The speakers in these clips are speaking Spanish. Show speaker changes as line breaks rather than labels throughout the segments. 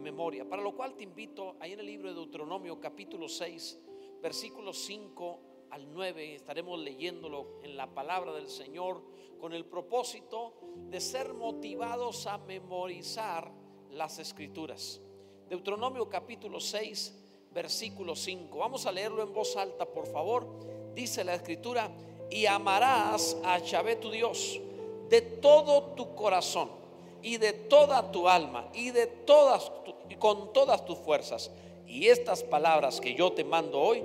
memoria. Para lo cual te invito, ahí en el libro de Deuteronomio capítulo 6, versículos 5 al 9, estaremos leyéndolo en la palabra del Señor con el propósito de ser motivados a memorizar las escrituras. Deuteronomio capítulo 6, versículo 5. Vamos a leerlo en voz alta, por favor. Dice la escritura, y amarás a Yahvé tu Dios de todo tu corazón y de toda tu alma y de todas y con todas tus fuerzas. Y estas palabras que yo te mando hoy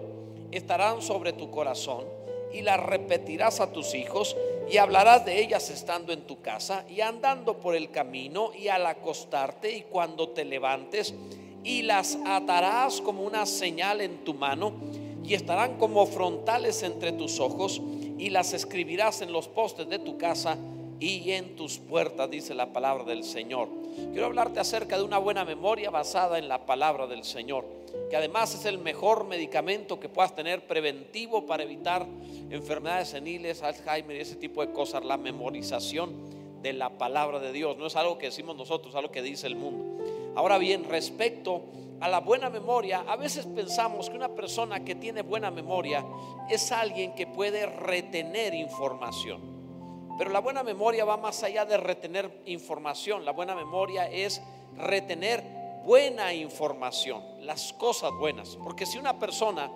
estarán sobre tu corazón y las repetirás a tus hijos y hablarás de ellas estando en tu casa y andando por el camino y al acostarte y cuando te levantes y las atarás como una señal en tu mano y estarán como frontales entre tus ojos y las escribirás en los postes de tu casa y en tus puertas, dice la palabra del Señor. Quiero hablarte acerca de una buena memoria basada en la palabra del Señor, que además es el mejor medicamento que puedas tener preventivo para evitar enfermedades seniles, Alzheimer y ese tipo de cosas, la memorización de la palabra de Dios. No es algo que decimos nosotros, es algo que dice el mundo. Ahora bien, respecto a la buena memoria, a veces pensamos que una persona que tiene buena memoria es alguien que puede retener información. Pero la buena memoria va más allá de retener información. La buena memoria es retener buena información, las cosas buenas. Porque si una persona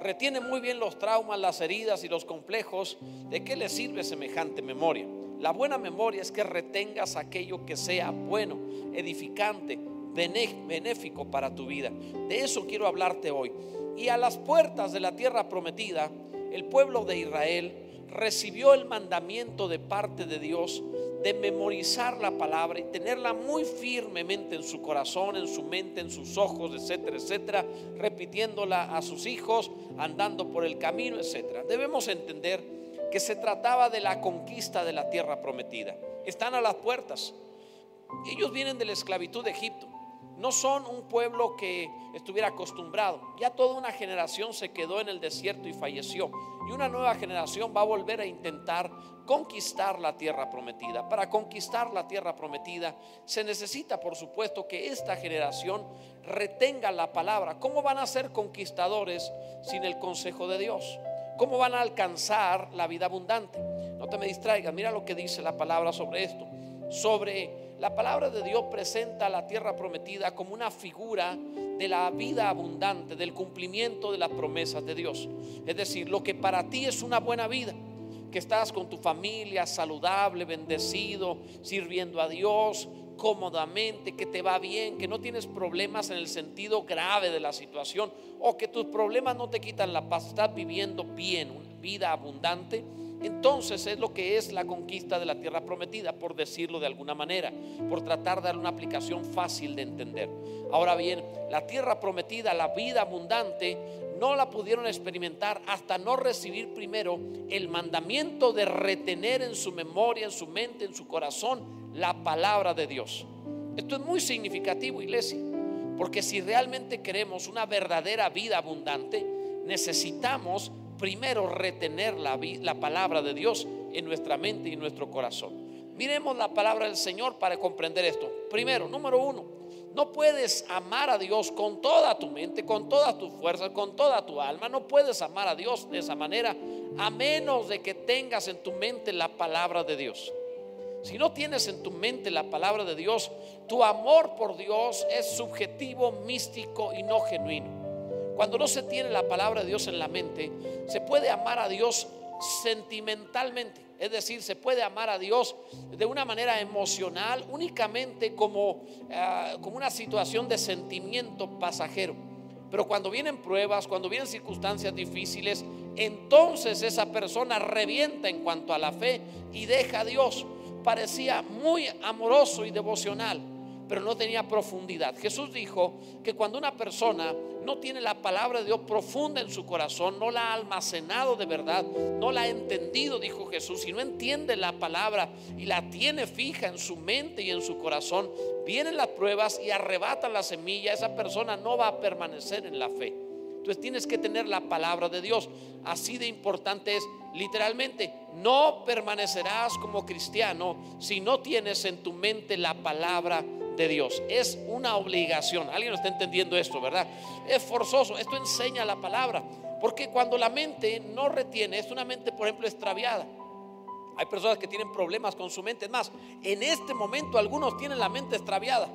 retiene muy bien los traumas, las heridas y los complejos, ¿de qué le sirve semejante memoria? La buena memoria es que retengas aquello que sea bueno, edificante, benéfico para tu vida. De eso quiero hablarte hoy. Y a las puertas de la tierra prometida, el pueblo de Israel recibió el mandamiento de parte de Dios de memorizar la palabra y tenerla muy firmemente en su corazón, en su mente, en sus ojos, etcétera, etcétera, repitiéndola a sus hijos, andando por el camino, etcétera. Debemos entender que se trataba de la conquista de la tierra prometida. Están a las puertas. Ellos vienen de la esclavitud de Egipto no son un pueblo que estuviera acostumbrado. Ya toda una generación se quedó en el desierto y falleció. Y una nueva generación va a volver a intentar conquistar la tierra prometida. Para conquistar la tierra prometida se necesita, por supuesto, que esta generación retenga la palabra. ¿Cómo van a ser conquistadores sin el consejo de Dios? ¿Cómo van a alcanzar la vida abundante? No te me distraigas, mira lo que dice la palabra sobre esto. Sobre la palabra de Dios presenta la tierra prometida como una figura de la vida abundante, del cumplimiento de las promesas de Dios. Es decir, lo que para ti es una buena vida, que estás con tu familia saludable, bendecido, sirviendo a Dios cómodamente, que te va bien, que no tienes problemas en el sentido grave de la situación o que tus problemas no te quitan la paz, estás viviendo bien, una vida abundante entonces es lo que es la conquista de la tierra prometida, por decirlo de alguna manera, por tratar de dar una aplicación fácil de entender. Ahora bien, la tierra prometida, la vida abundante, no la pudieron experimentar hasta no recibir primero el mandamiento de retener en su memoria, en su mente, en su corazón la palabra de Dios. Esto es muy significativo, iglesia, porque si realmente queremos una verdadera vida abundante, necesitamos primero retener la, la palabra de Dios en nuestra mente y en nuestro corazón. Miremos la palabra del Señor para comprender esto. Primero, número uno, no puedes amar a Dios con toda tu mente, con todas tus fuerzas, con toda tu alma. No puedes amar a Dios de esa manera a menos de que tengas en tu mente la palabra de Dios. Si no tienes en tu mente la palabra de Dios, tu amor por Dios es subjetivo, místico y no genuino. Cuando no se tiene la palabra de Dios en la mente, se puede amar a Dios sentimentalmente. Es decir, se puede amar a Dios de una manera emocional, únicamente como, ah, como una situación de sentimiento pasajero. Pero cuando vienen pruebas, cuando vienen circunstancias difíciles, entonces esa persona revienta en cuanto a la fe y deja a Dios. Parecía muy amoroso y devocional, pero no tenía profundidad. Jesús dijo que cuando una persona no tiene la palabra de Dios profunda en su corazón, no la ha almacenado de verdad, no la ha entendido, dijo Jesús, si no entiende la palabra y la tiene fija en su mente y en su corazón, vienen las pruebas y arrebatan la semilla, esa persona no va a permanecer en la fe. Entonces tienes que tener la palabra de Dios. Así de importante es, literalmente, no permanecerás como cristiano si no tienes en tu mente la palabra de Dios. Es una obligación. Alguien está entendiendo esto, ¿verdad? Es forzoso. Esto enseña la palabra. Porque cuando la mente no retiene, es una mente, por ejemplo, extraviada. Hay personas que tienen problemas con su mente. Es más, en este momento algunos tienen la mente extraviada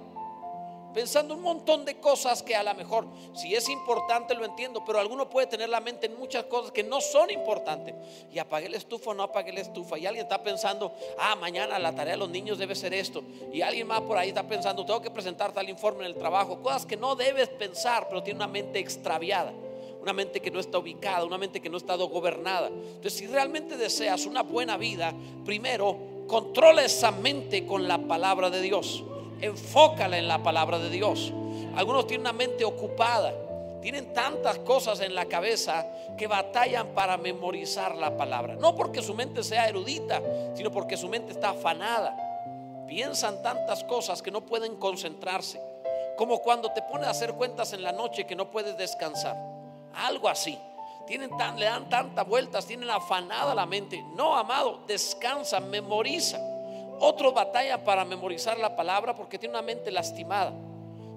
pensando un montón de cosas que a lo mejor, si es importante, lo entiendo, pero alguno puede tener la mente en muchas cosas que no son importantes. Y apagué la estufa o no apagué la estufa. Y alguien está pensando, ah, mañana la tarea de los niños debe ser esto. Y alguien más por ahí está pensando, tengo que presentar tal informe en el trabajo. Cosas que no debes pensar, pero tiene una mente extraviada una mente que no está ubicada, una mente que no ha estado gobernada. Entonces, si realmente deseas una buena vida, primero controla esa mente con la palabra de Dios enfócala en la palabra de Dios. Algunos tienen una mente ocupada, tienen tantas cosas en la cabeza que batallan para memorizar la palabra. No porque su mente sea erudita, sino porque su mente está afanada. Piensan tantas cosas que no pueden concentrarse. Como cuando te pones a hacer cuentas en la noche que no puedes descansar. Algo así. Tienen tan, le dan tantas vueltas, tienen afanada la mente. No, amado, descansa, memoriza. Otros batallan para memorizar la palabra porque tiene una mente lastimada.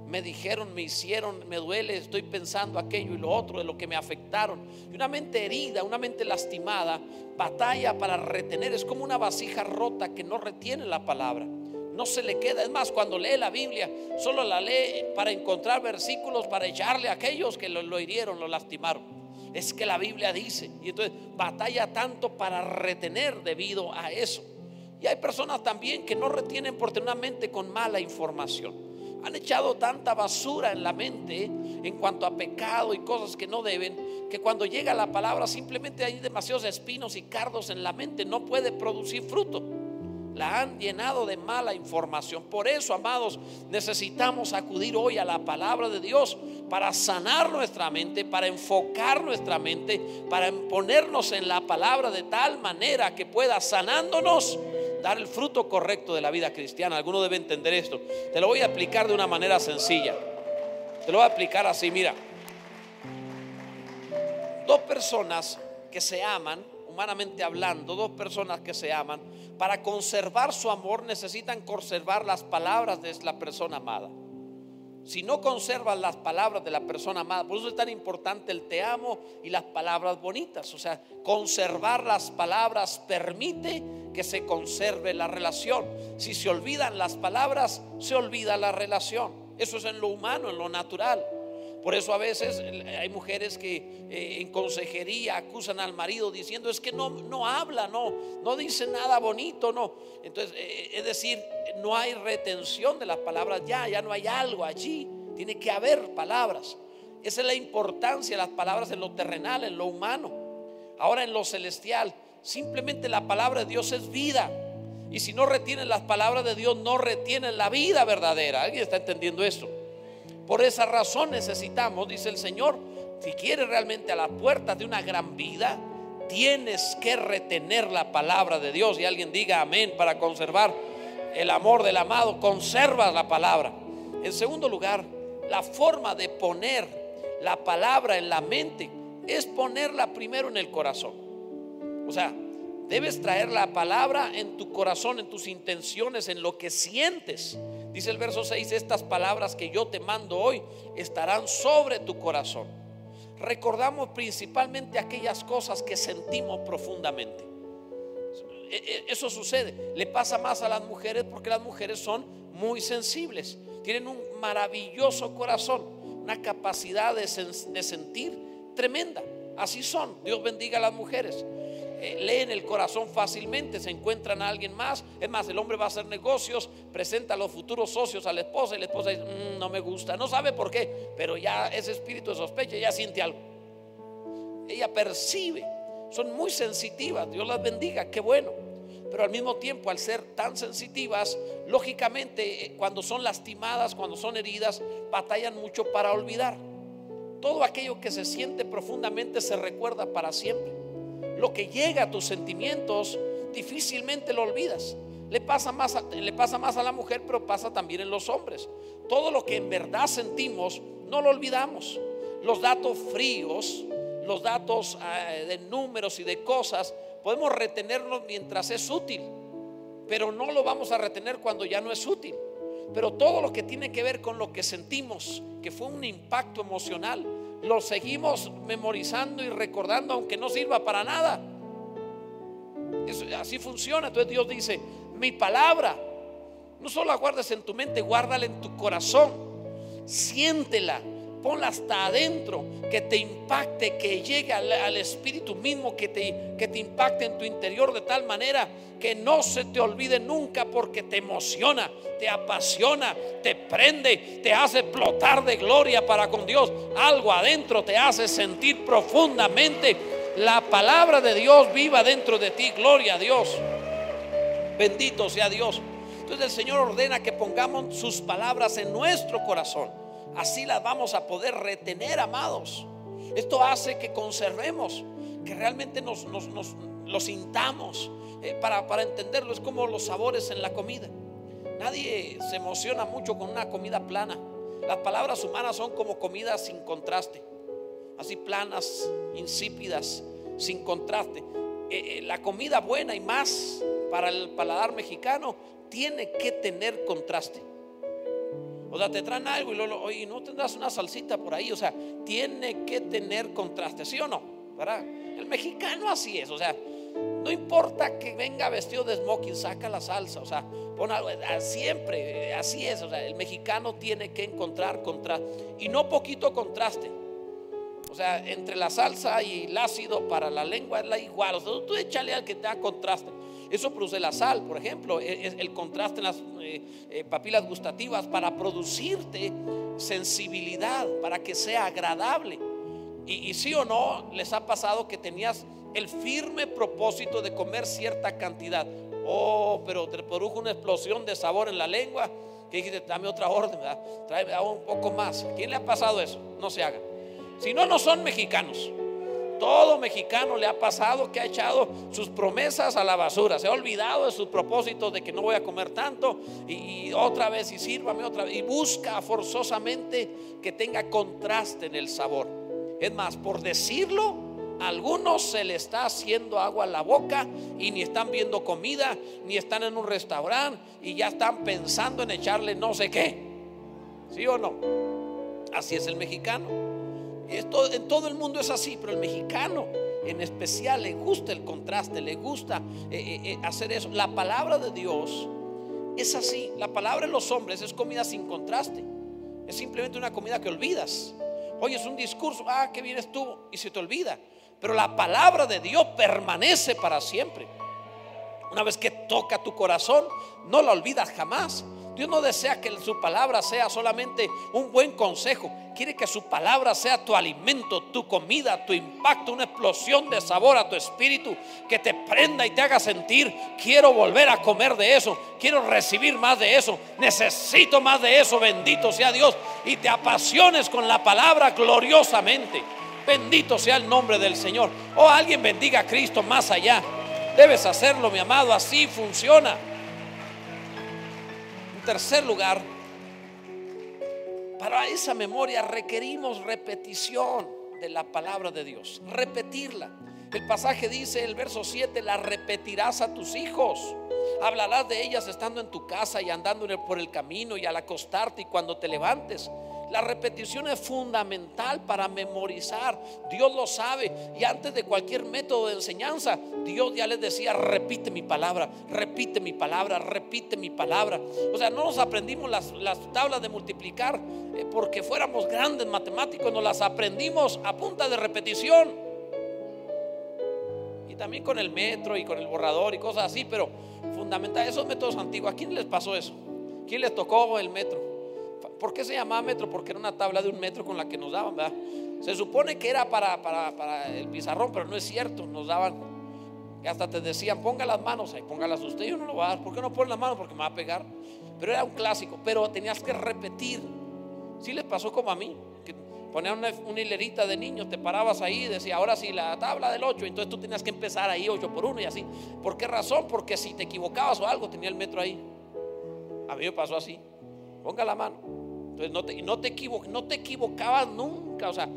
Me dijeron, me hicieron, me duele, estoy pensando aquello y lo otro de lo que me afectaron. Y una mente herida, una mente lastimada, batalla para retener. Es como una vasija rota que no retiene la palabra. No se le queda. Es más, cuando lee la Biblia, solo la lee para encontrar versículos para echarle a aquellos que lo, lo hirieron, lo lastimaron. Es que la Biblia dice. Y entonces batalla tanto para retener debido a eso. Y hay personas también que no retienen por tener una mente con mala información. Han echado tanta basura en la mente en cuanto a pecado y cosas que no deben, que cuando llega la palabra simplemente hay demasiados espinos y cardos en la mente, no puede producir fruto. La han llenado de mala información. Por eso, amados, necesitamos acudir hoy a la palabra de Dios para sanar nuestra mente, para enfocar nuestra mente, para ponernos en la palabra de tal manera que pueda sanándonos dar el fruto correcto de la vida cristiana. Alguno debe entender esto. Te lo voy a aplicar de una manera sencilla. Te lo voy a aplicar así, mira. Dos personas que se aman, humanamente hablando, dos personas que se aman, para conservar su amor necesitan conservar las palabras de la persona amada. Si no conservas las palabras de la persona amada, por eso es tan importante el te amo y las palabras bonitas. O sea, conservar las palabras permite que se conserve la relación. Si se olvidan las palabras, se olvida la relación. Eso es en lo humano, en lo natural. Por eso a veces hay mujeres que eh, en consejería acusan al marido diciendo es que no, no habla, no, no dice nada bonito, no. Entonces, eh, es decir, no hay retención de las palabras ya, ya no hay algo allí. Tiene que haber palabras. Esa es la importancia de las palabras en lo terrenal, en lo humano. Ahora en lo celestial, simplemente la palabra de Dios es vida. Y si no retienen las palabras de Dios, no retienen la vida verdadera. ¿Alguien está entendiendo esto? Por esa razón necesitamos, dice el Señor, si quieres realmente a las puertas de una gran vida, tienes que retener la palabra de Dios. Y alguien diga amén para conservar el amor del amado, conservas la palabra. En segundo lugar, la forma de poner la palabra en la mente es ponerla primero en el corazón. O sea, debes traer la palabra en tu corazón, en tus intenciones, en lo que sientes. Dice el verso 6, estas palabras que yo te mando hoy estarán sobre tu corazón. Recordamos principalmente aquellas cosas que sentimos profundamente. E, e, eso sucede. Le pasa más a las mujeres porque las mujeres son muy sensibles. Tienen un maravilloso corazón, una capacidad de, de sentir tremenda. Así son. Dios bendiga a las mujeres. Leen el corazón fácilmente, se encuentran a alguien más. Es más, el hombre va a hacer negocios, presenta a los futuros socios a la esposa y la esposa dice, mm, no me gusta, no sabe por qué, pero ya ese espíritu de sospecha, ya siente algo. Ella percibe, son muy sensitivas, Dios las bendiga, qué bueno. Pero al mismo tiempo, al ser tan sensitivas, lógicamente, eh, cuando son lastimadas, cuando son heridas, batallan mucho para olvidar. Todo aquello que se siente profundamente se recuerda para siempre lo que llega a tus sentimientos, difícilmente lo olvidas. Le pasa, más a, le pasa más a la mujer, pero pasa también en los hombres. Todo lo que en verdad sentimos, no lo olvidamos. Los datos fríos, los datos eh, de números y de cosas, podemos retenerlos mientras es útil, pero no lo vamos a retener cuando ya no es útil. Pero todo lo que tiene que ver con lo que sentimos, que fue un impacto emocional, lo seguimos memorizando y recordando aunque no sirva para nada. así funciona. Entonces Dios dice, mi palabra, no solo la guardes en tu mente, guárdala en tu corazón, siéntela, ponla hasta adentro, que te impacte, que llegue al, espíritu mismo, que te, que te impacte en tu interior de tal manera que no se te olvide nunca porque te emociona, te apasiona, te prende, te hace explotar de gloria para con Dios. Algo adentro te hace sentir profundamente la palabra de Dios viva dentro de ti. Gloria a Dios. Bendito sea Dios. Entonces el Señor ordena que pongamos sus palabras en nuestro corazón. Así las vamos a poder retener, amados. Esto hace que conservemos, que realmente nos, lo sintamos. Eh, para, para entenderlo es como los sabores en la comida. Nadie se emociona mucho con una comida plana. Las palabras humanas son como comidas sin contraste. Así planas, insípidas, sin contraste. Eh, eh, la comida buena y más para el paladar mexicano tiene que tener contraste. O sea, te traen algo y no tendrás una salsita por ahí. O sea, tiene que tener contraste, ¿sí o no? ¿Verdad? El mexicano así es, o sea, no importa que venga vestido de smoking, saca la salsa, o sea, pon algo, ah, siempre, así es, o sea, el mexicano tiene que encontrar contraste y no poquito contraste. O sea, entre la salsa y el ácido para la lengua es la igual. O sea, tú échale al que te da contraste. Eso produce la sal, por ejemplo, e, es el contraste en las eh, eh, papilas gustativas para producirte sensibilidad, para que sea agradable. Y, y sí o no, les ha pasado que tenías el firme propósito de comer cierta cantidad. Oh, pero te produjo una explosión de sabor en la lengua. Que dijiste, dame otra orden, ¿verdad? Un poco más. ¿Quién le ha pasado eso? No se haga. Si no, no son mexicanos. Todo mexicano le ha pasado que ha echado sus promesas a la basura, se ha olvidado de sus propósitos de que no voy a comer tanto y, otra vez y sírvame otra vez y busca forzosamente que tenga contraste en el sabor. Es más, por decirlo, a algunos se le está haciendo agua a la boca y ni están viendo comida, ni están en un restaurante y ya están pensando en echarle no sé qué. ¿Sí o no? Así es el mexicano. Esto, en todo el mundo es así, pero el mexicano en especial le gusta el contraste, le gusta eh, eh, eh, hacer eso. La palabra de Dios es así. La palabra de los hombres es comida sin contraste. Es simplemente una comida que olvidas. Oye, es un discurso, ah, que vienes tú y se te olvida. Pero la palabra de Dios permanece para siempre. Una vez que toca tu corazón, no la olvidas jamás. Dios no desea que su palabra sea solamente un buen consejo. Quiere que su palabra sea tu alimento, tu comida, tu impacto, una explosión de sabor a tu espíritu que te prenda y te haga sentir, quiero volver a comer de eso, quiero recibir más de eso, necesito más de eso, bendito sea Dios. Y te apasiones con la palabra gloriosamente. Bendito sea el nombre del Señor. O oh, alguien bendiga a Cristo más allá. Debes hacerlo, mi amado, así funciona tercer lugar, para esa memoria requerimos repetición de la palabra de Dios, repetirla. El pasaje dice, el verso 7, la repetirás a tus hijos. Hablarás de ellas estando en tu casa y andando por el camino y al acostarte y cuando te levantes. La repetición es fundamental para memorizar. Dios lo sabe. Y antes de cualquier método de enseñanza, Dios ya les decía, repite mi palabra, repite mi palabra, repite mi palabra. O sea, no nos aprendimos las, tablas de multiplicar eh, porque fuéramos grandes matemáticos, nos las aprendimos a punta de repetición. Y también con el metro y con el borrador y cosas así, pero fundamental, esos métodos antiguos, ¿a quién les pasó eso? ¿Quién les tocó el metro? ¿Por qué se llamaba metro? Porque era una tabla de un metro con la que nos daban, ¿verdad? Se supone que era para, para, el pizarrón, pero no es cierto. Nos daban, hasta te decían, ponga las manos ahí, póngalas usted. Yo no lo voy a dar. ¿Por qué no pone las manos? Porque me va a pegar. Pero era un clásico, pero tenías que repetir. Sí les pasó como a mí, que ponían una, hilerita de niños, te parabas ahí y decía, ahora sí, la tabla del 8, entonces tú tenías que empezar ahí 8 por 1 y así. ¿Por qué razón? Porque si te equivocabas o algo, tenía el metro ahí. A mí me pasó así. Ponga la mano. Entonces no te, no te, no te equivocabas nunca, o sea,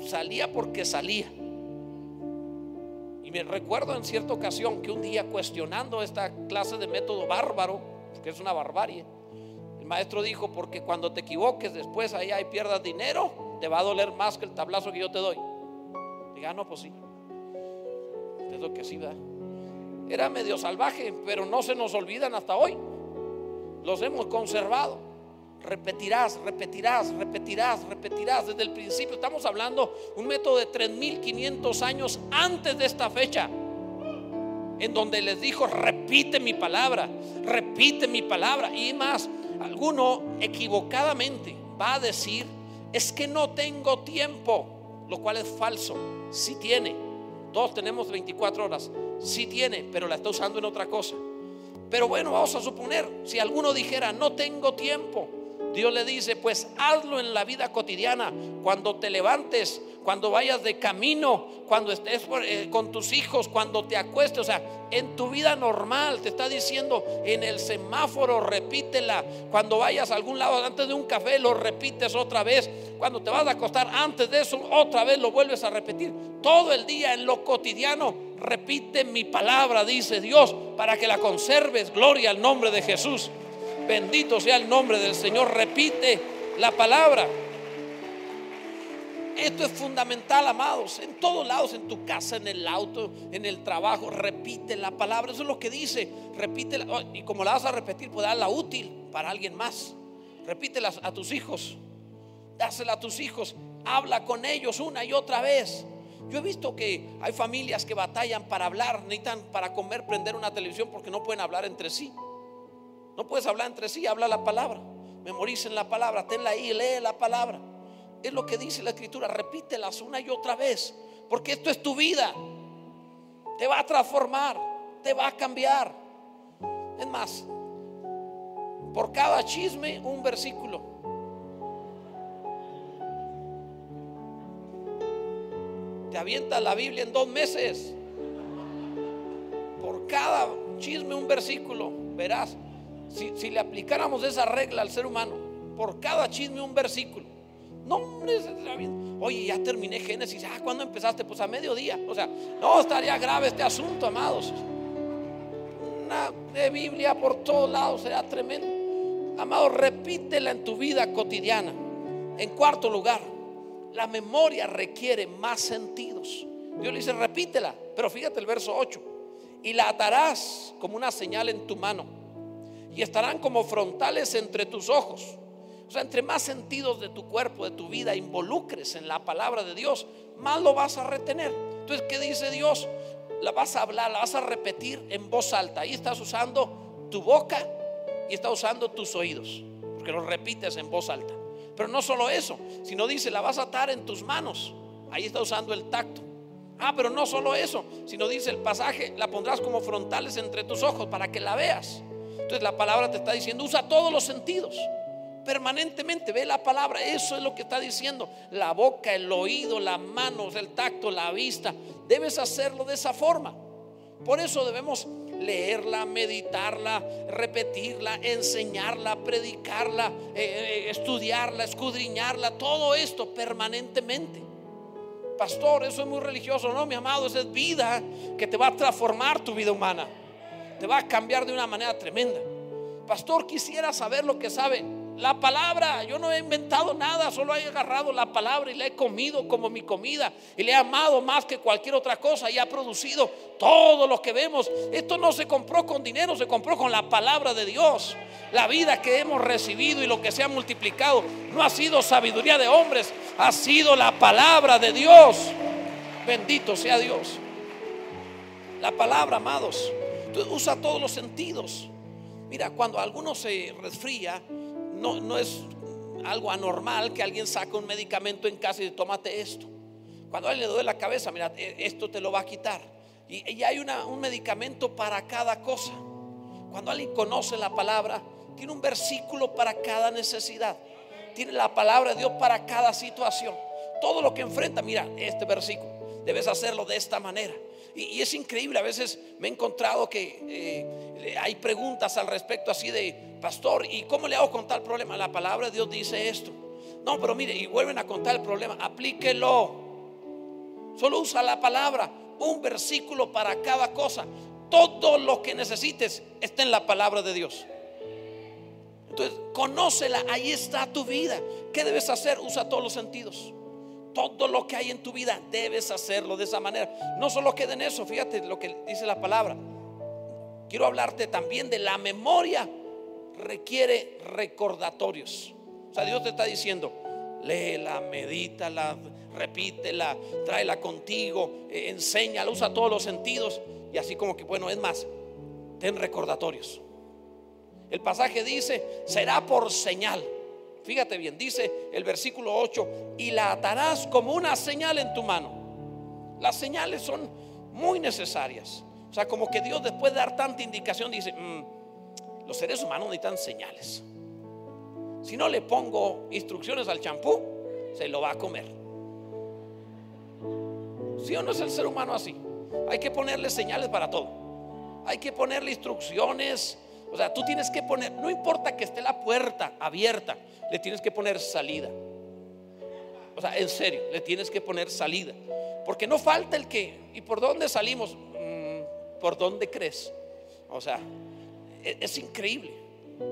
salía porque salía. Y me recuerdo en cierta ocasión que un día cuestionando esta clase de método bárbaro, que es una barbarie, maestro dijo, porque cuando te equivoques después allá y pierdas dinero, te va a doler más que el tablazo que yo te doy. Diga, ah, no, pues sí. Es lo que sí da. Era medio salvaje, pero no se nos olvidan hasta hoy. Los hemos conservado. Repetirás, repetirás, repetirás, repetirás. Desde el principio estamos hablando un método de 3.500 años antes de esta fecha en donde les dijo, repite mi palabra, repite mi palabra. Y más, alguno equivocadamente va a decir, es que no tengo tiempo, lo cual es falso. Si tiene, todos tenemos 24 horas, si tiene, pero la está usando en otra cosa. Pero bueno, vamos a suponer, si alguno dijera, no tengo tiempo, Dios le dice, pues hazlo en la vida cotidiana, cuando te levantes, cuando vayas de camino, cuando estés eh, con tus hijos, cuando te acuestes, o sea, en tu vida normal, te está diciendo en el semáforo, repítela, cuando vayas a algún lado antes de un café, lo repites otra vez, cuando te vas a acostar antes de eso, otra vez lo vuelves a repetir, todo el día en lo cotidiano, repite mi palabra, dice Dios, para que la conserves, gloria al nombre de Jesús. Bendito sea el nombre del Señor. Repite la palabra. Esto es fundamental, amados. En todos lados, en tu casa, en el auto, en el trabajo, repite la palabra. Eso es lo que dice. Repite oh, y como la vas a repetir, pues darla útil para alguien más. Repítela a tus hijos. Dásela a tus hijos. Habla con ellos una y otra vez. Yo he visto que hay familias que batallan para hablar, necesitan para comer, prender una televisión porque no pueden hablar entre sí. No puedes hablar entre sí, habla la palabra. Memoricen la palabra, tenla ahí, lee la palabra. Es lo que dice la escritura, repítelas una y otra vez, porque esto es tu vida. Te va a transformar, te va a cambiar. Es más, por cada chisme un versículo. Te avienta la Biblia en dos meses. Por cada chisme un versículo, verás. Si, le aplicáramos esa regla al ser humano, por cada chisme un versículo. No, oye, ya terminé Génesis. Ah, ¿cuándo empezaste? Pues a mediodía. O sea, no estaría grave este asunto, amados. Una Biblia por todos lados será tremendo. Amados, repítela en tu vida cotidiana. En cuarto lugar, la memoria requiere más sentidos. Dios le dice, repítela. Pero fíjate el verso 8. Y la atarás como una señal en tu mano y estarán como frontales entre tus ojos. O sea, entre más sentidos de tu cuerpo, de tu vida involucres en la palabra de Dios, más lo vas a retener. Entonces, ¿qué dice Dios? La vas a hablar, la vas a repetir en voz alta. Ahí estás usando tu boca y estás usando tus oídos, porque lo repites en voz alta. Pero no solo eso, sino dice, la vas a atar en tus manos. Ahí está usando el tacto. Ah, pero no solo eso, sino dice el pasaje, la pondrás como frontales entre tus ojos para que la veas. Entonces la palabra te está diciendo, usa todos los sentidos. Permanentemente ve la palabra, eso es lo que está diciendo. La boca, el oído, las manos, el tacto, la vista. Debes hacerlo de esa forma. Por eso debemos leerla, meditarla, repetirla, enseñarla, predicarla, eh, eh, estudiarla, escudriñarla, todo esto permanentemente. Pastor, eso es muy religioso. No, mi amado, esa es vida que te va a transformar tu vida humana te va a cambiar de una manera tremenda. Pastor, quisiera saber lo que sabe la palabra. Yo no he inventado nada, solo he agarrado la palabra y la he comido como mi comida y le he amado más que cualquier otra cosa y ha producido todo lo que vemos. Esto no se compró con dinero, se compró con la palabra de Dios. La vida que hemos recibido y lo que se ha multiplicado no ha sido sabiduría de hombres, ha sido la palabra de Dios. Bendito sea Dios. La palabra, amados, usa todos los sentidos. Mira, cuando alguno se resfría, no, no es algo anormal que alguien saque un medicamento en casa y dice, tómate esto. Cuando a alguien le duele la cabeza, mira, e, esto te lo va a quitar. Y, hay un medicamento para cada cosa. Cuando alguien conoce la palabra, tiene un versículo para cada necesidad. Tiene la palabra de Dios para cada situación. Todo lo que enfrenta, mira, este versículo, debes hacerlo de esta manera. Y, es increíble, a veces me he encontrado que eh, hay preguntas al respecto así de, pastor, ¿y cómo le hago con tal problema? La palabra de Dios dice esto. No, pero mire, y vuelven a contar el problema, aplíquelo. Solo usa la palabra, un versículo para cada cosa. Todo lo que necesites está en la palabra de Dios. Entonces, conócela, ahí está tu vida. ¿Qué debes hacer? Usa todos los sentidos. Todo lo que hay en tu vida debes hacerlo de esa manera. No solo quede en eso, fíjate lo que dice la palabra. Quiero hablarte también de la memoria. Requiere recordatorios. O sea, Dios te está diciendo, léela, medítala, repítela, tráela contigo, eh, enséñala, usa todos los sentidos. Y así como que, bueno, es más, ten recordatorios. El pasaje dice, será por señal. Fíjate bien, dice el versículo 8, y la atarás como una señal en tu mano. Las señales son muy necesarias. O sea, como que Dios después de dar tanta indicación dice, mm, los seres humanos necesitan señales. Si no le pongo instrucciones al champú, se lo va a comer. Si o no es el ser humano así? Hay que ponerle señales para todo. Hay que ponerle instrucciones. O sea, tú tienes que poner, no importa que esté la puerta abierta, le tienes que poner salida. O sea, en serio, le tienes que poner salida. Porque no falta el que, ¿y por dónde salimos? Mm, ¿Por dónde crees? O sea, es, es increíble.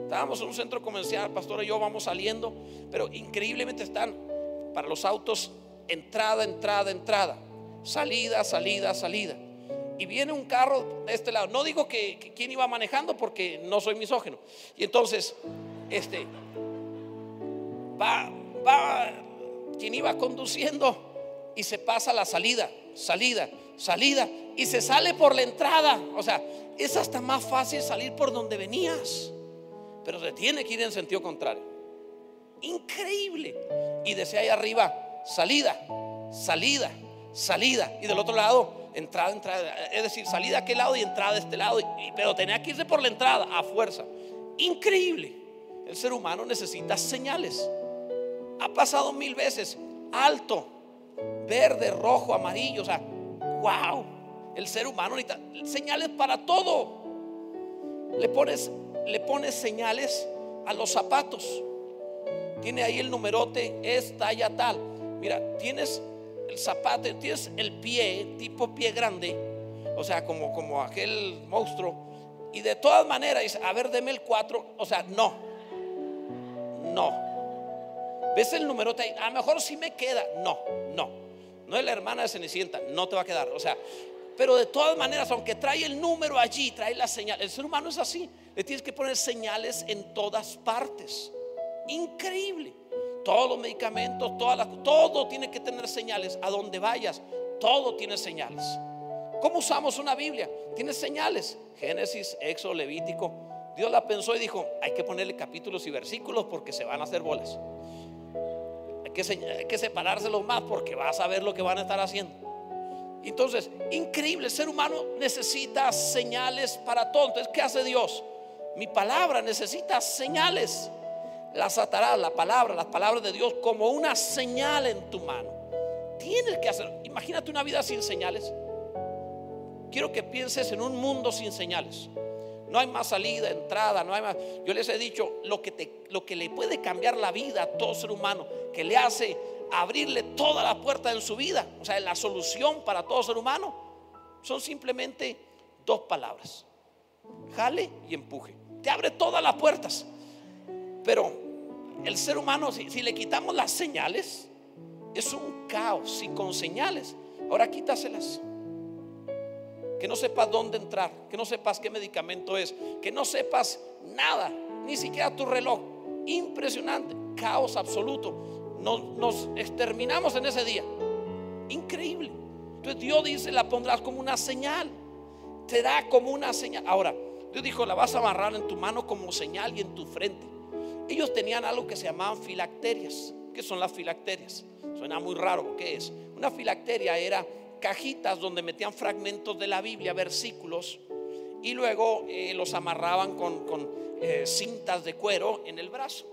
Estábamos en un centro comercial, pastor y yo vamos saliendo, pero increíblemente están para los autos entrada, entrada, entrada, salida, salida, salida. Y viene un carro de este lado. No digo que, quién iba manejando porque no soy misógeno. Y entonces, este, va, va, quien iba conduciendo y se pasa la salida, salida, salida y se sale por la entrada. O sea, es hasta más fácil salir por donde venías pero se tiene que ir en sentido contrario. Increíble. Y desde ahí arriba, salida, salida, salida. Y del otro lado, entrada, entrada. Es decir, salida a aquel lado y entrada de este lado. pero tenía que irse por la entrada a fuerza. Increíble. El ser humano necesita señales. Ha pasado mil veces. Alto, verde, rojo, amarillo. O sea, wow. El ser humano necesita señales para todo. Le pones le pones señales a los zapatos. Tiene ahí el numerote, es talla tal. Mira, tienes el zapato, tienes el pie, tipo pie grande, o sea, como, como aquel monstruo. Y de todas maneras dice, a ver, deme el 4. O sea, no. No. ¿Ves el ahí? A lo mejor si me queda. No, no. No es la hermana de Cenicienta, no te va a quedar. O sea, pero de todas maneras, aunque trae el número allí, trae la señal. El ser humano es así. Le tienes que poner señales en todas partes. Increíble. Todos los medicamentos, todo tiene que tener señales. A donde vayas, todo tiene señales. ¿Cómo usamos una Biblia? Tiene señales. Génesis, Éxodo, Levítico. Dios la pensó y dijo, hay que ponerle capítulos y versículos porque se van a hacer bolas. Hay que, hay separárselos más porque vas a ver lo que van a estar haciendo. Entonces, increíble, el ser humano necesita señales para todo. Entonces, ¿qué hace Dios? Mi palabra necesita señales. Las atarás, la palabra, las palabras de Dios, como una señal en tu mano. Tienes que hacer, imagínate una vida sin señales. Quiero que pienses en un mundo sin señales. No hay más salida, entrada, no hay más. Yo les he dicho lo que, te, lo que le puede cambiar la vida a todo ser humano, que le hace abrirle toda la puerta en su vida. O sea, la solución para todo ser humano son simplemente dos palabras. Jale y empuje. Te abre todas las puertas. Pero el ser humano, si, le quitamos las señales, es un caos. Y con señales, ahora quítaselas. Que no sepas dónde entrar, que no sepas qué medicamento es, que no sepas nada, ni siquiera tu reloj. Impresionante, caos absoluto nos, exterminamos en ese día. Increíble. Entonces Dios dice, la pondrás como una señal. Te da como una señal. Ahora, Dios dijo, la vas a amarrar en tu mano como señal y en tu frente. Ellos tenían algo que se llamaban filacterias. ¿Qué son las filacterias? Suena muy raro. ¿Qué es? Una filacteria era cajitas donde metían fragmentos de la Biblia, versículos, y luego eh, los amarraban con, eh, cintas de cuero en el brazo.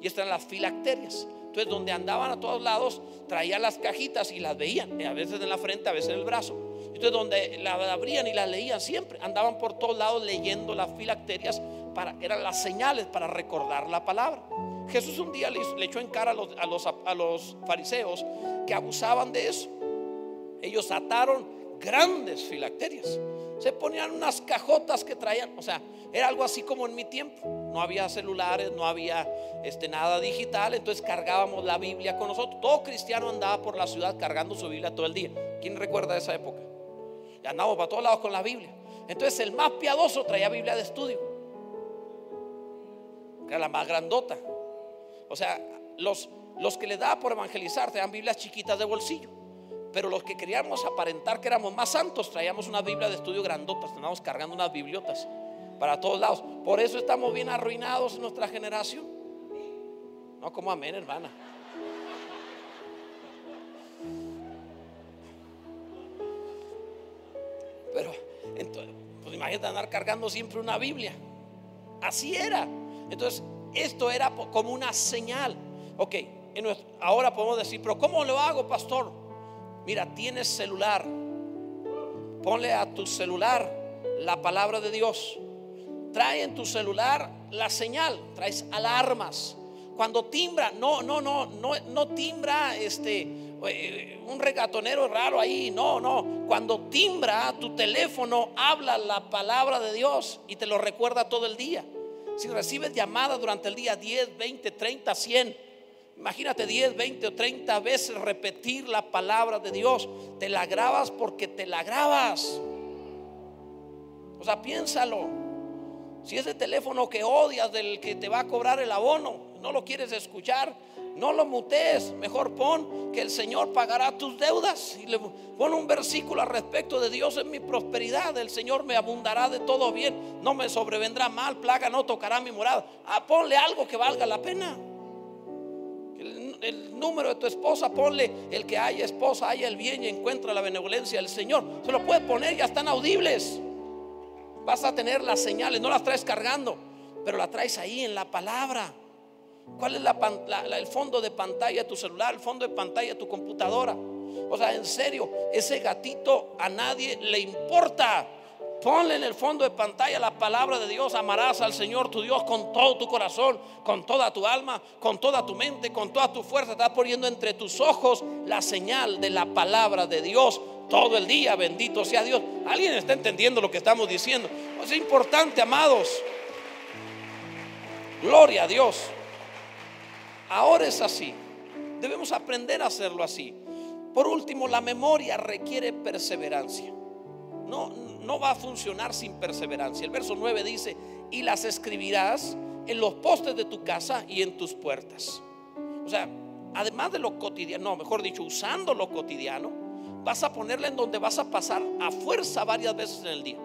Y estas eran las filacterias. Entonces, donde andaban a todos lados, traían las cajitas y las veían, a veces en la frente, a veces en el brazo. Entonces, donde la abrían y las leían siempre, andaban por todos lados leyendo las filacterias, eran las señales para recordar la palabra. Jesús un día le, echó en cara a los, a, los, a los fariseos que abusaban de eso. Ellos ataron grandes filacterias. Se ponían unas cajotas que traían, o sea, era algo así como en mi tiempo. No había celulares, no había este, nada digital, entonces cargábamos la Biblia con nosotros. Todo cristiano andaba por la ciudad cargando su Biblia todo el día. ¿Quién recuerda esa época? Y andábamos para todos lados con la Biblia. Entonces el más piadoso traía Biblia de estudio, era la más grandota. O sea, los, los que le daba por evangelizar traían Biblias chiquitas de bolsillo. Pero los que queríamos aparentar que éramos más santos, traíamos una Biblia de estudio grandotas, estábamos cargando unas bibliotas para todos lados. Por eso estamos bien arruinados en nuestra generación. No como amén, hermana. Pero entonces, pues imagínate andar cargando siempre una Biblia. Así era. Entonces, esto era como una señal. Ok, ahora podemos decir, pero ¿cómo lo hago, pastor? Mira, tienes celular. Ponle a tu celular la palabra de Dios. Trae en tu celular la señal. Traes alarmas. Cuando timbra, no, no, no, no, no timbra este eh, un regatonero raro ahí. No, no. Cuando timbra tu teléfono, habla la palabra de Dios y te lo recuerda todo el día. Si recibes llamadas durante el día 10, 20, 30, 100 Imagínate 10, 20 o 30 veces repetir la palabra de Dios. Te la grabas porque te la grabas. O sea, piénsalo. Si ese teléfono que odias del que te va a cobrar el abono, no lo quieres escuchar, no lo mutees. Mejor pon que el Señor pagará tus deudas. Y le pon un versículo al respecto de Dios en mi prosperidad. El Señor me abundará de todo bien. No me sobrevendrá mal, plaga no tocará mi morada. Ah, ponle algo que valga la pena el, número de tu esposa, ponle el que haya esposa, haya el bien y encuentra la benevolencia del Señor. Se lo puede poner, ya están audibles. Vas a tener las señales, no las traes cargando, pero la traes ahí en la palabra. ¿Cuál es el fondo de pantalla de tu celular, el fondo de pantalla de tu computadora? O sea, en serio, ese gatito a nadie le importa. Ponle en el fondo de pantalla la palabra de Dios. Amarás al Señor tu Dios con todo tu corazón, con toda tu alma, con toda tu mente, con toda tu fuerza. Estás poniendo entre tus ojos la señal de la palabra de Dios todo el día. Bendito sea Dios. ¿Alguien está entendiendo lo que estamos diciendo? Es importante, amados. Gloria a Dios. Ahora es así. Debemos aprender a hacerlo así. Por último, la memoria requiere perseverancia. No, no va a funcionar sin perseverancia. El verso 9 dice, y las escribirás en los postes de tu casa y en tus puertas. O sea, además de lo cotidiano, no, mejor dicho, usando lo cotidiano, vas a ponerla en donde vas a pasar a fuerza varias veces en el día,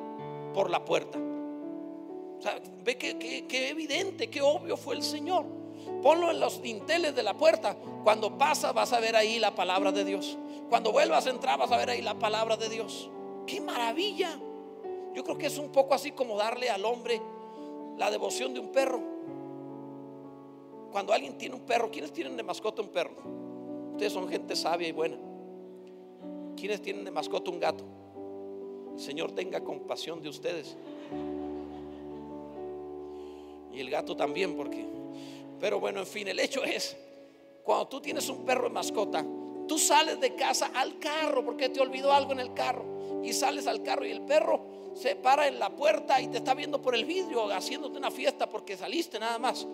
por la puerta. O sea, ve que, evidente, que obvio fue el Señor. Ponlo en los dinteles de la puerta. Cuando pasas vas a ver ahí la palabra de Dios. Cuando vuelvas a entrar vas a ver ahí la palabra de Dios. ¡Qué maravilla! Yo creo que es un poco así como darle al hombre la devoción de un perro. Cuando alguien tiene un perro, ¿quiénes tienen de mascota un perro? Ustedes son gente sabia y buena. ¿Quiénes tienen de mascota un gato? El Señor tenga compasión de ustedes. Y el gato también, porque. Pero bueno, en fin, el hecho es, cuando tú tienes un perro de mascota, tú sales de casa al carro porque te olvidó algo en el carro. Y sales al carro y el perro se para en la puerta y te está viendo por el vidrio haciéndote una fiesta porque saliste nada más.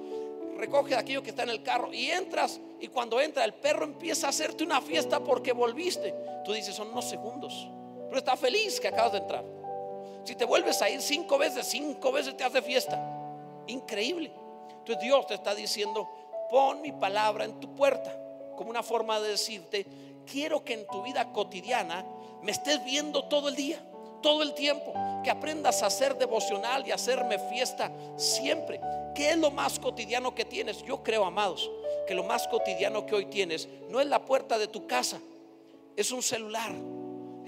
Recoge aquello que está en el carro y entras y cuando entra el perro empieza a hacerte una fiesta porque volviste. Tú dices, son unos segundos, pero está feliz que acabas de entrar. Si te vuelves a ir cinco veces, cinco veces te hace fiesta. Increíble. Entonces Dios te está diciendo, pon mi palabra en tu puerta como una forma de decirte, quiero que en tu vida cotidiana me estés viendo todo el día todo el tiempo, que aprendas a ser devocional y hacerme fiesta siempre. ¿Qué es lo más cotidiano que tienes? Yo creo, amados, que lo más cotidiano que hoy tienes no es la puerta de tu casa, es un celular.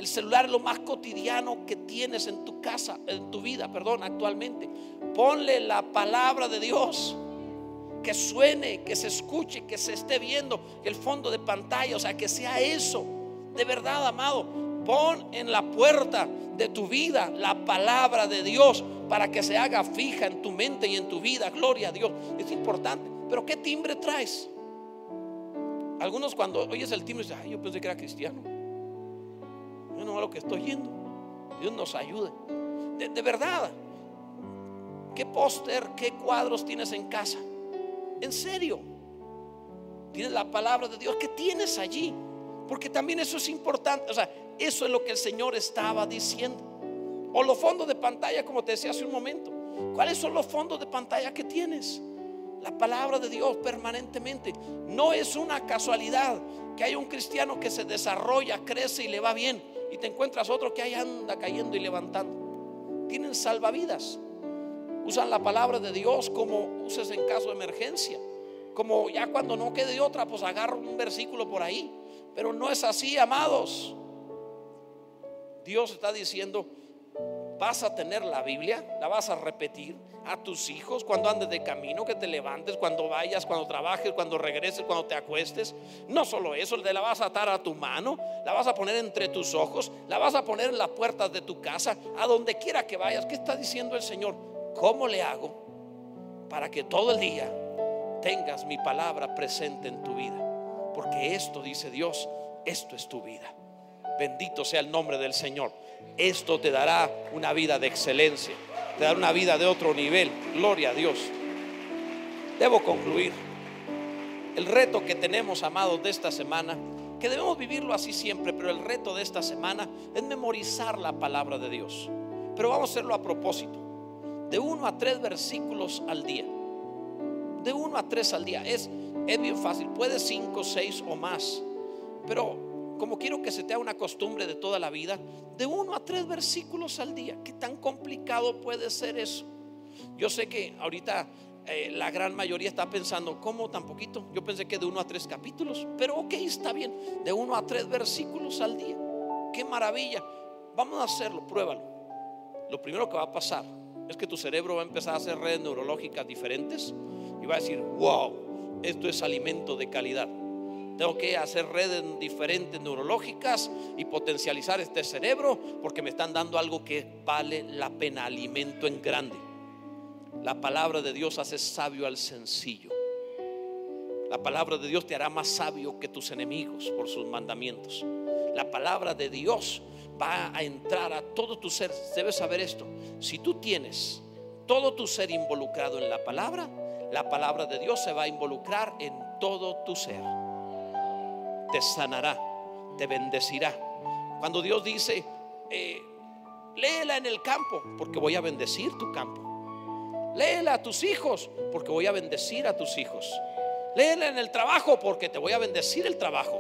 El celular es lo más cotidiano que tienes en tu casa, en tu vida, perdón, actualmente. Ponle la palabra de Dios. Que suene, que se escuche, que se esté viendo el fondo de pantalla, o sea, que sea eso. De verdad, amado, Pon en la puerta de tu vida la palabra de Dios para que se haga fija en tu mente y en tu vida. Gloria a Dios. Es importante. Pero ¿qué timbre traes? Algunos cuando oyes el timbre dicen, ay, yo pensé que era cristiano. Yo no a lo que estoy yendo. Dios nos ayude. De, verdad. ¿Qué póster, qué cuadros tienes en casa? En serio. Tienes la palabra de Dios. ¿Qué tienes allí? Porque también eso es importante. O sea, eso es lo que el Señor estaba diciendo. O los fondos de pantalla, como te decía hace un momento. ¿Cuáles son los fondos de pantalla que tienes? La palabra de Dios permanentemente. No es una casualidad que hay un cristiano que se desarrolla, crece y le va bien. Y te encuentras otro que ahí anda cayendo y levantando. Tienen salvavidas. Usan la palabra de Dios como uses en caso de emergencia. Como ya cuando no quede otra, pues agarro un versículo por ahí. Pero no es así, amados. Dios está diciendo, vas a tener la Biblia, la vas a repetir a tus hijos cuando andes de camino, que te levantes, cuando vayas, cuando trabajes, cuando regreses, cuando te acuestes. No solo eso, la vas a atar a tu mano, la vas a poner entre tus ojos, la vas a poner en las puertas de tu casa, a donde quiera que vayas. ¿Qué está diciendo el Señor? ¿Cómo le hago para que todo el día tengas mi palabra presente en tu vida? Porque esto, dice Dios, esto es tu vida. Bendito sea el nombre del Señor. Esto te dará una vida de excelencia, te dará una vida de otro nivel. Gloria a Dios. Debo concluir. El reto que tenemos, amados, de esta semana, que debemos vivirlo así siempre, pero el reto de esta semana es memorizar la palabra de Dios. Pero vamos a hacerlo a propósito. De uno a tres versículos al día. De uno a tres al día. Es, es bien fácil. Puede cinco, seis o más. Pero como quiero que se te haga una costumbre de toda la vida, de uno a tres versículos al día. ¿Qué tan complicado puede ser eso? Yo sé que ahorita eh, la gran mayoría está pensando, ¿cómo tan poquito? Yo pensé que de uno a tres capítulos, pero ok, está bien, de uno a tres versículos al día. Qué maravilla. Vamos a hacerlo, pruébalo. Lo primero que va a pasar es que tu cerebro va a empezar a hacer redes neurológicas diferentes y va a decir, wow, esto es alimento de calidad. Tengo que hacer redes diferentes neurológicas y potencializar este cerebro porque me están dando algo que vale la pena, alimento en grande. La palabra de Dios hace sabio al sencillo. La palabra de Dios te hará más sabio que tus enemigos por sus mandamientos. La palabra de Dios va a entrar a todo tu ser. Debes saber esto. Si tú tienes todo tu ser involucrado en la palabra, la palabra de Dios se va a involucrar en todo tu ser. Te sanará, te bendecirá. Cuando Dios dice, eh, léela en el campo, porque voy a bendecir tu campo. Léela a tus hijos, porque voy a bendecir a tus hijos. Léela en el trabajo, porque te voy a bendecir el trabajo.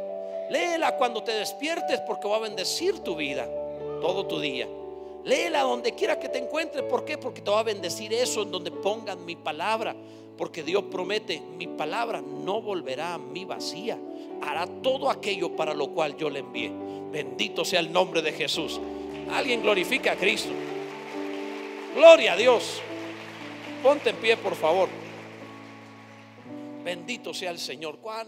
Léela cuando te despiertes, porque voy a bendecir tu vida, todo tu día. Léela donde quiera que te encuentres. ¿Por qué? Porque te va a bendecir eso en donde pongan mi palabra. Porque Dios promete, mi palabra no volverá a mí vacía. Hará todo aquello para lo cual yo le envié. Bendito sea el nombre de Jesús. Alguien glorifica a Cristo. Gloria a Dios. Ponte en pie, por favor. Bendito sea el Señor.